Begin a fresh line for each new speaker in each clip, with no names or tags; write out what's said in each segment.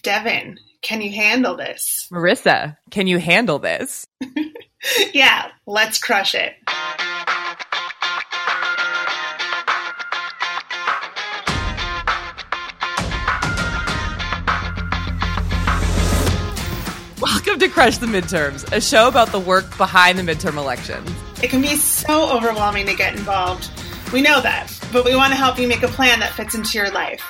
Devin, can you handle this?
Marissa, can you handle this?
yeah, let's crush it.
Welcome to Crush the Midterms, a show about the work behind the midterm elections.
It can be so overwhelming to get involved. We know that, but we want to help you make a plan that fits into your life.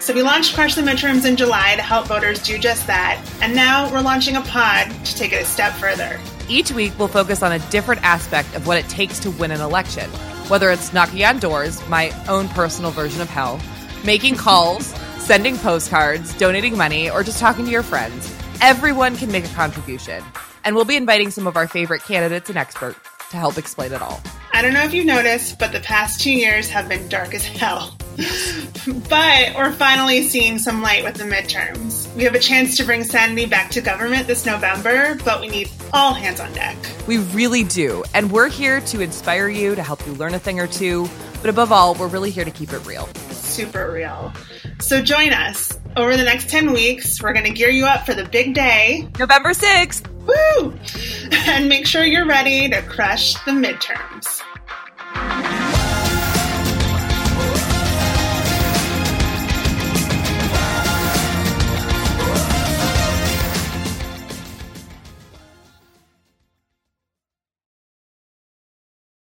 So we launched Crush the Midterms in July to help voters do just that, and now we're launching a pod to take it a step further.
Each week, we'll focus on a different aspect of what it takes to win an election, whether it's knocking on doors, my own personal version of hell, making calls, sending postcards, donating money, or just talking to your friends. Everyone can make a contribution. And we'll be inviting some of our favorite candidates and experts to help explain it all.
I don't know if you've noticed, but the past two years have been dark as hell. but we're finally seeing some light with the midterms. We have a chance to bring sanity back to government this November, but we need all hands on deck.
We really do. And we're here to inspire you, to help you learn a thing or two. But above all, we're really here to keep it real.
Super real. So join us. Over the next 10 weeks, we're going to gear you up for the big day,
November 6th.
Woo! And make sure you're ready to crush the midterms.